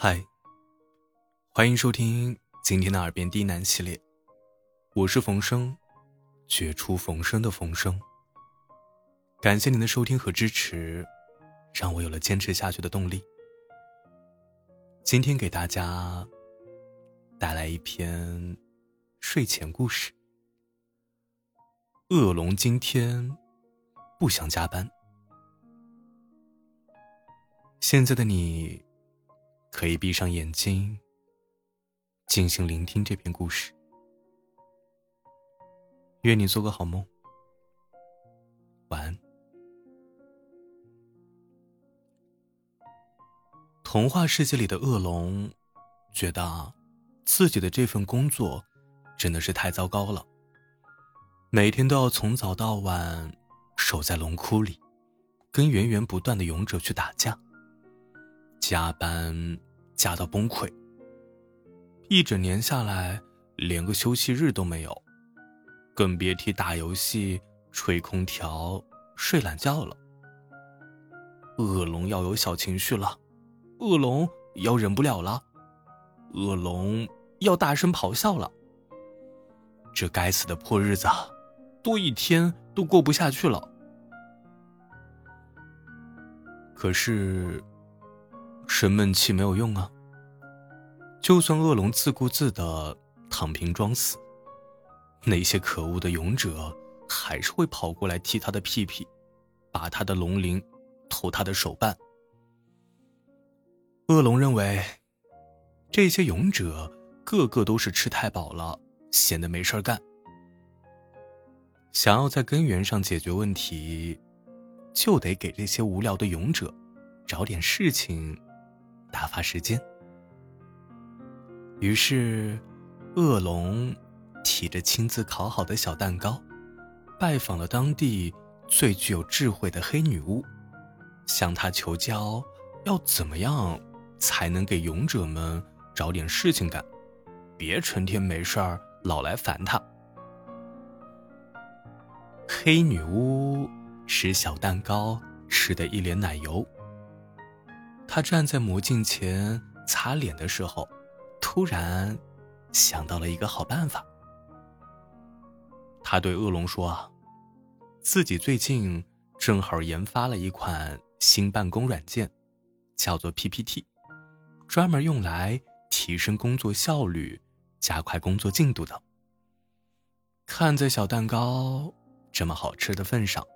嗨，欢迎收听今天的耳边低喃系列，我是冯生，绝处逢生的冯生。感谢您的收听和支持，让我有了坚持下去的动力。今天给大家带来一篇睡前故事。恶龙今天不想加班。现在的你。可以闭上眼睛，静心聆听这篇故事。愿你做个好梦，晚安。童话世界里的恶龙觉得自己的这份工作真的是太糟糕了，每天都要从早到晚守在龙窟里，跟源源不断的勇者去打架，加班。加到崩溃，一整年下来连个休息日都没有，更别提打游戏、吹空调、睡懒觉了。恶龙要有小情绪了，恶龙要忍不了了，恶龙要大声咆哮了。这该死的破日子，多一天都过不下去了。可是。生闷气没有用啊！就算恶龙自顾自的躺平装死，那些可恶的勇者还是会跑过来踢他的屁屁，拔他的龙鳞，偷他的手办。恶龙认为，这些勇者个个都是吃太饱了，闲得没事干。想要在根源上解决问题，就得给这些无聊的勇者找点事情。打发时间。于是，恶龙提着亲自烤好的小蛋糕，拜访了当地最具有智慧的黑女巫，向她求教要怎么样才能给勇者们找点事情干，别成天没事儿老来烦他。黑女巫吃小蛋糕，吃的一脸奶油。他站在魔镜前擦脸的时候，突然想到了一个好办法。他对恶龙说：“自己最近正好研发了一款新办公软件，叫做 PPT，专门用来提升工作效率、加快工作进度的。看在小蛋糕这么好吃的份上，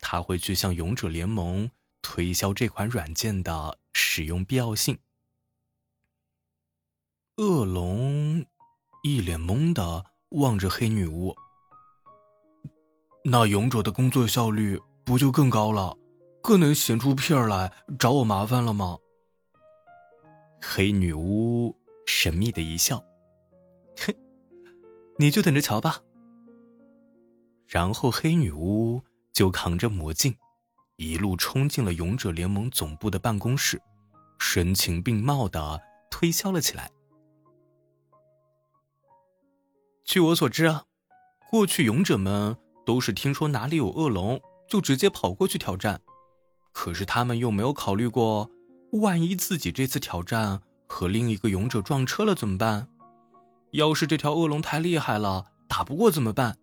他会去向勇者联盟。”推销这款软件的使用必要性。恶龙一脸懵的望着黑女巫。那勇者的工作效率不就更高了，更能显出屁儿来找我麻烦了吗？黑女巫神秘的一笑，哼，你就等着瞧吧。然后黑女巫就扛着魔镜。一路冲进了勇者联盟总部的办公室，神情并茂的推销了起来。据我所知啊，过去勇者们都是听说哪里有恶龙就直接跑过去挑战，可是他们又没有考虑过，万一自己这次挑战和另一个勇者撞车了怎么办？要是这条恶龙太厉害了，打不过怎么办？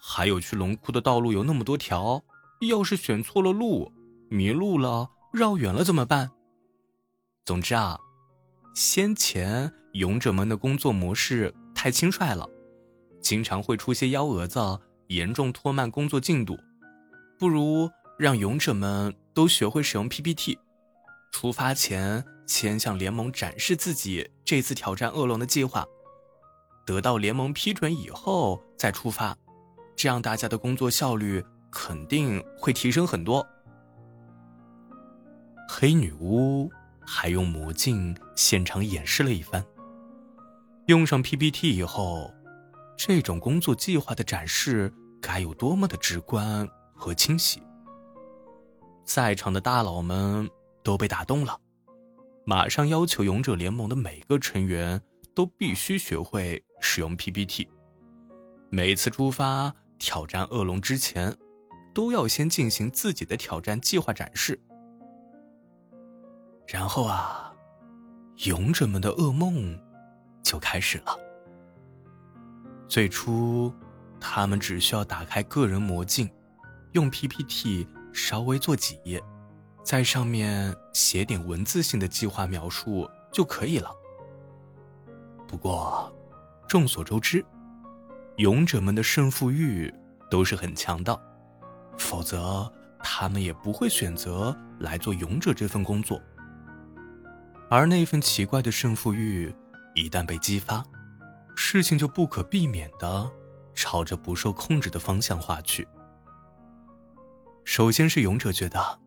还有去龙窟的道路有那么多条。要是选错了路，迷路了，绕远了怎么办？总之啊，先前勇者们的工作模式太轻率了，经常会出些幺蛾子，严重拖慢工作进度。不如让勇者们都学会使用 PPT，出发前先向联盟展示自己这次挑战恶龙的计划，得到联盟批准以后再出发，这样大家的工作效率。肯定会提升很多。黑女巫还用魔镜现场演示了一番。用上 PPT 以后，这种工作计划的展示该有多么的直观和清晰！在场的大佬们都被打动了，马上要求勇者联盟的每个成员都必须学会使用 PPT。每次出发挑战恶龙之前。都要先进行自己的挑战计划展示，然后啊，勇者们的噩梦就开始了。最初，他们只需要打开个人魔镜，用 PPT 稍微做几页，在上面写点文字性的计划描述就可以了。不过，众所周知，勇者们的胜负欲都是很强的，否则他们也不会选择来做勇者这份工作。而那份奇怪的胜负欲一旦被激发，事情就不可避免的朝着不受控制的方向滑去。首先是勇者觉得，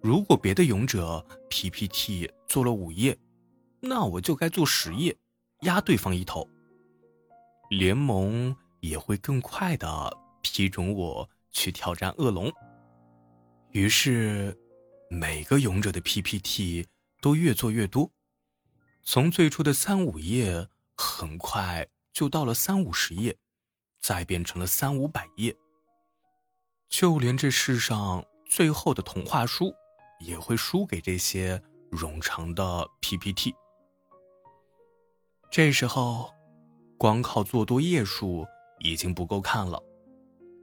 如果别的勇者 PPT 做了五页，那我就该做十页，压对方一头。联盟也会更快的批准我去挑战恶龙。于是，每个勇者的 PPT 都越做越多，从最初的三五页。很快就到了三五十页，再变成了三五百页。就连这世上最后的童话书，也会输给这些冗长的 PPT。这时候，光靠做多页数已经不够看了。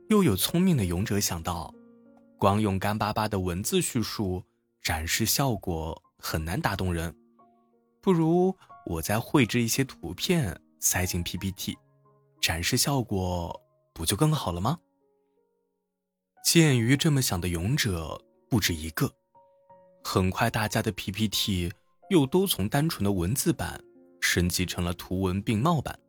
又有聪明的勇者想到，光用干巴巴的文字叙述展示效果很难打动人，不如。我再绘制一些图片塞进 PPT，展示效果不就更好了吗？鉴于这么想的勇者不止一个，很快大家的 PPT 又都从单纯的文字版升级成了图文并茂版。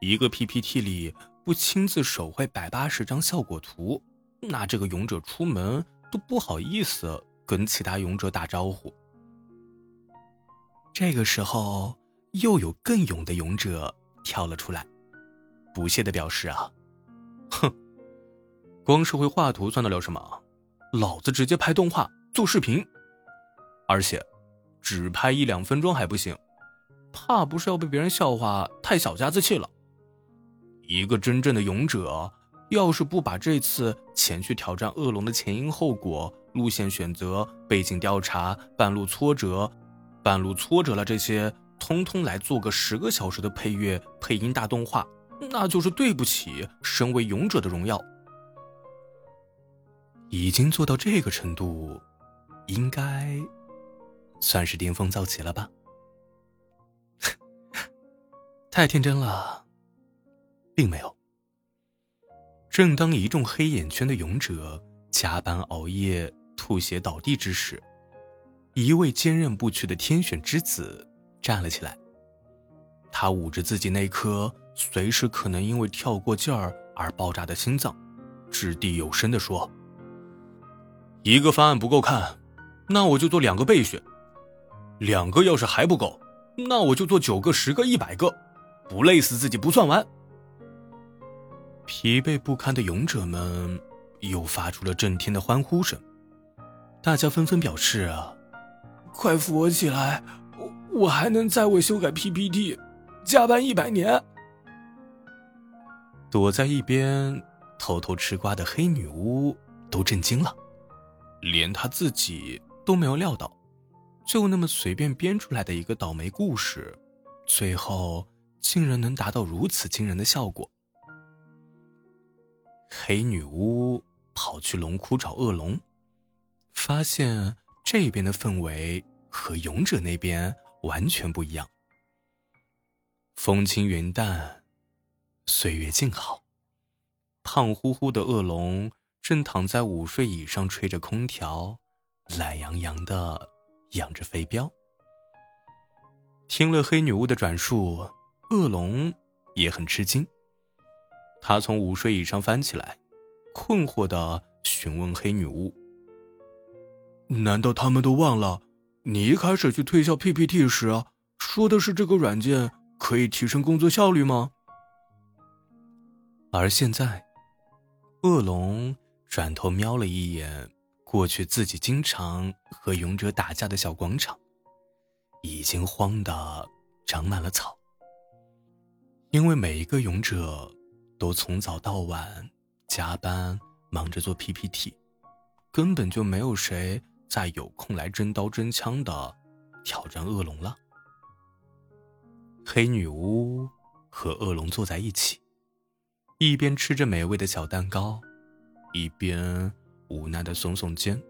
一个 PPT 里不亲自手绘百八十张效果图，那这个勇者出门都不好意思跟其他勇者打招呼。这个时候，又有更勇的勇者跳了出来，不屑的表示：“啊，哼，光是会画图算得了什么？老子直接拍动画做视频，而且只拍一两分钟还不行，怕不是要被别人笑话太小家子气了？一个真正的勇者，要是不把这次前去挑战恶龙的前因后果、路线选择、背景调查、半路挫折。”半路挫折了，这些通通来做个十个小时的配乐配音大动画，那就是对不起身为勇者的荣耀。已经做到这个程度，应该算是巅峰造极了吧？太天真了，并没有。正当一众黑眼圈的勇者加班熬夜、吐血倒地之时。一位坚韧不屈的天选之子站了起来，他捂着自己那颗随时可能因为跳过劲儿而爆炸的心脏，掷地有声地说：“一个方案不够看，那我就做两个备选；两个要是还不够，那我就做九个、十个、一百个，不累死自己不算完。”疲惫不堪的勇者们又发出了震天的欢呼声，大家纷纷表示：“啊。”快扶我起来！我我还能再为修改 PPT 加班一百年。躲在一边偷偷吃瓜的黑女巫都震惊了，连她自己都没有料到，就那么随便编出来的一个倒霉故事，最后竟然能达到如此惊人的效果。黑女巫跑去龙窟找恶龙，发现。这边的氛围和勇者那边完全不一样。风轻云淡，岁月静好。胖乎乎的恶龙正躺在午睡椅上吹着空调，懒洋洋的养着飞镖。听了黑女巫的转述，恶龙也很吃惊。他从午睡椅上翻起来，困惑的询问黑女巫。难道他们都忘了，你一开始去推销 PPT 时说的是这个软件可以提升工作效率吗？而现在，恶龙转头瞄了一眼过去自己经常和勇者打架的小广场，已经荒的长满了草。因为每一个勇者都从早到晚加班忙着做 PPT，根本就没有谁。再有空来真刀真枪的挑战恶龙了。黑女巫和恶龙坐在一起，一边吃着美味的小蛋糕，一边无奈的耸耸肩。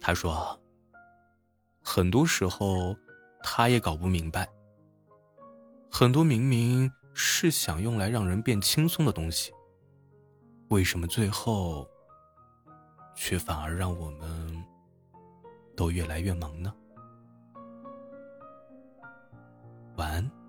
他说：“很多时候，他也搞不明白，很多明明是想用来让人变轻松的东西，为什么最后却反而让我们都越来越忙呢？”晚安。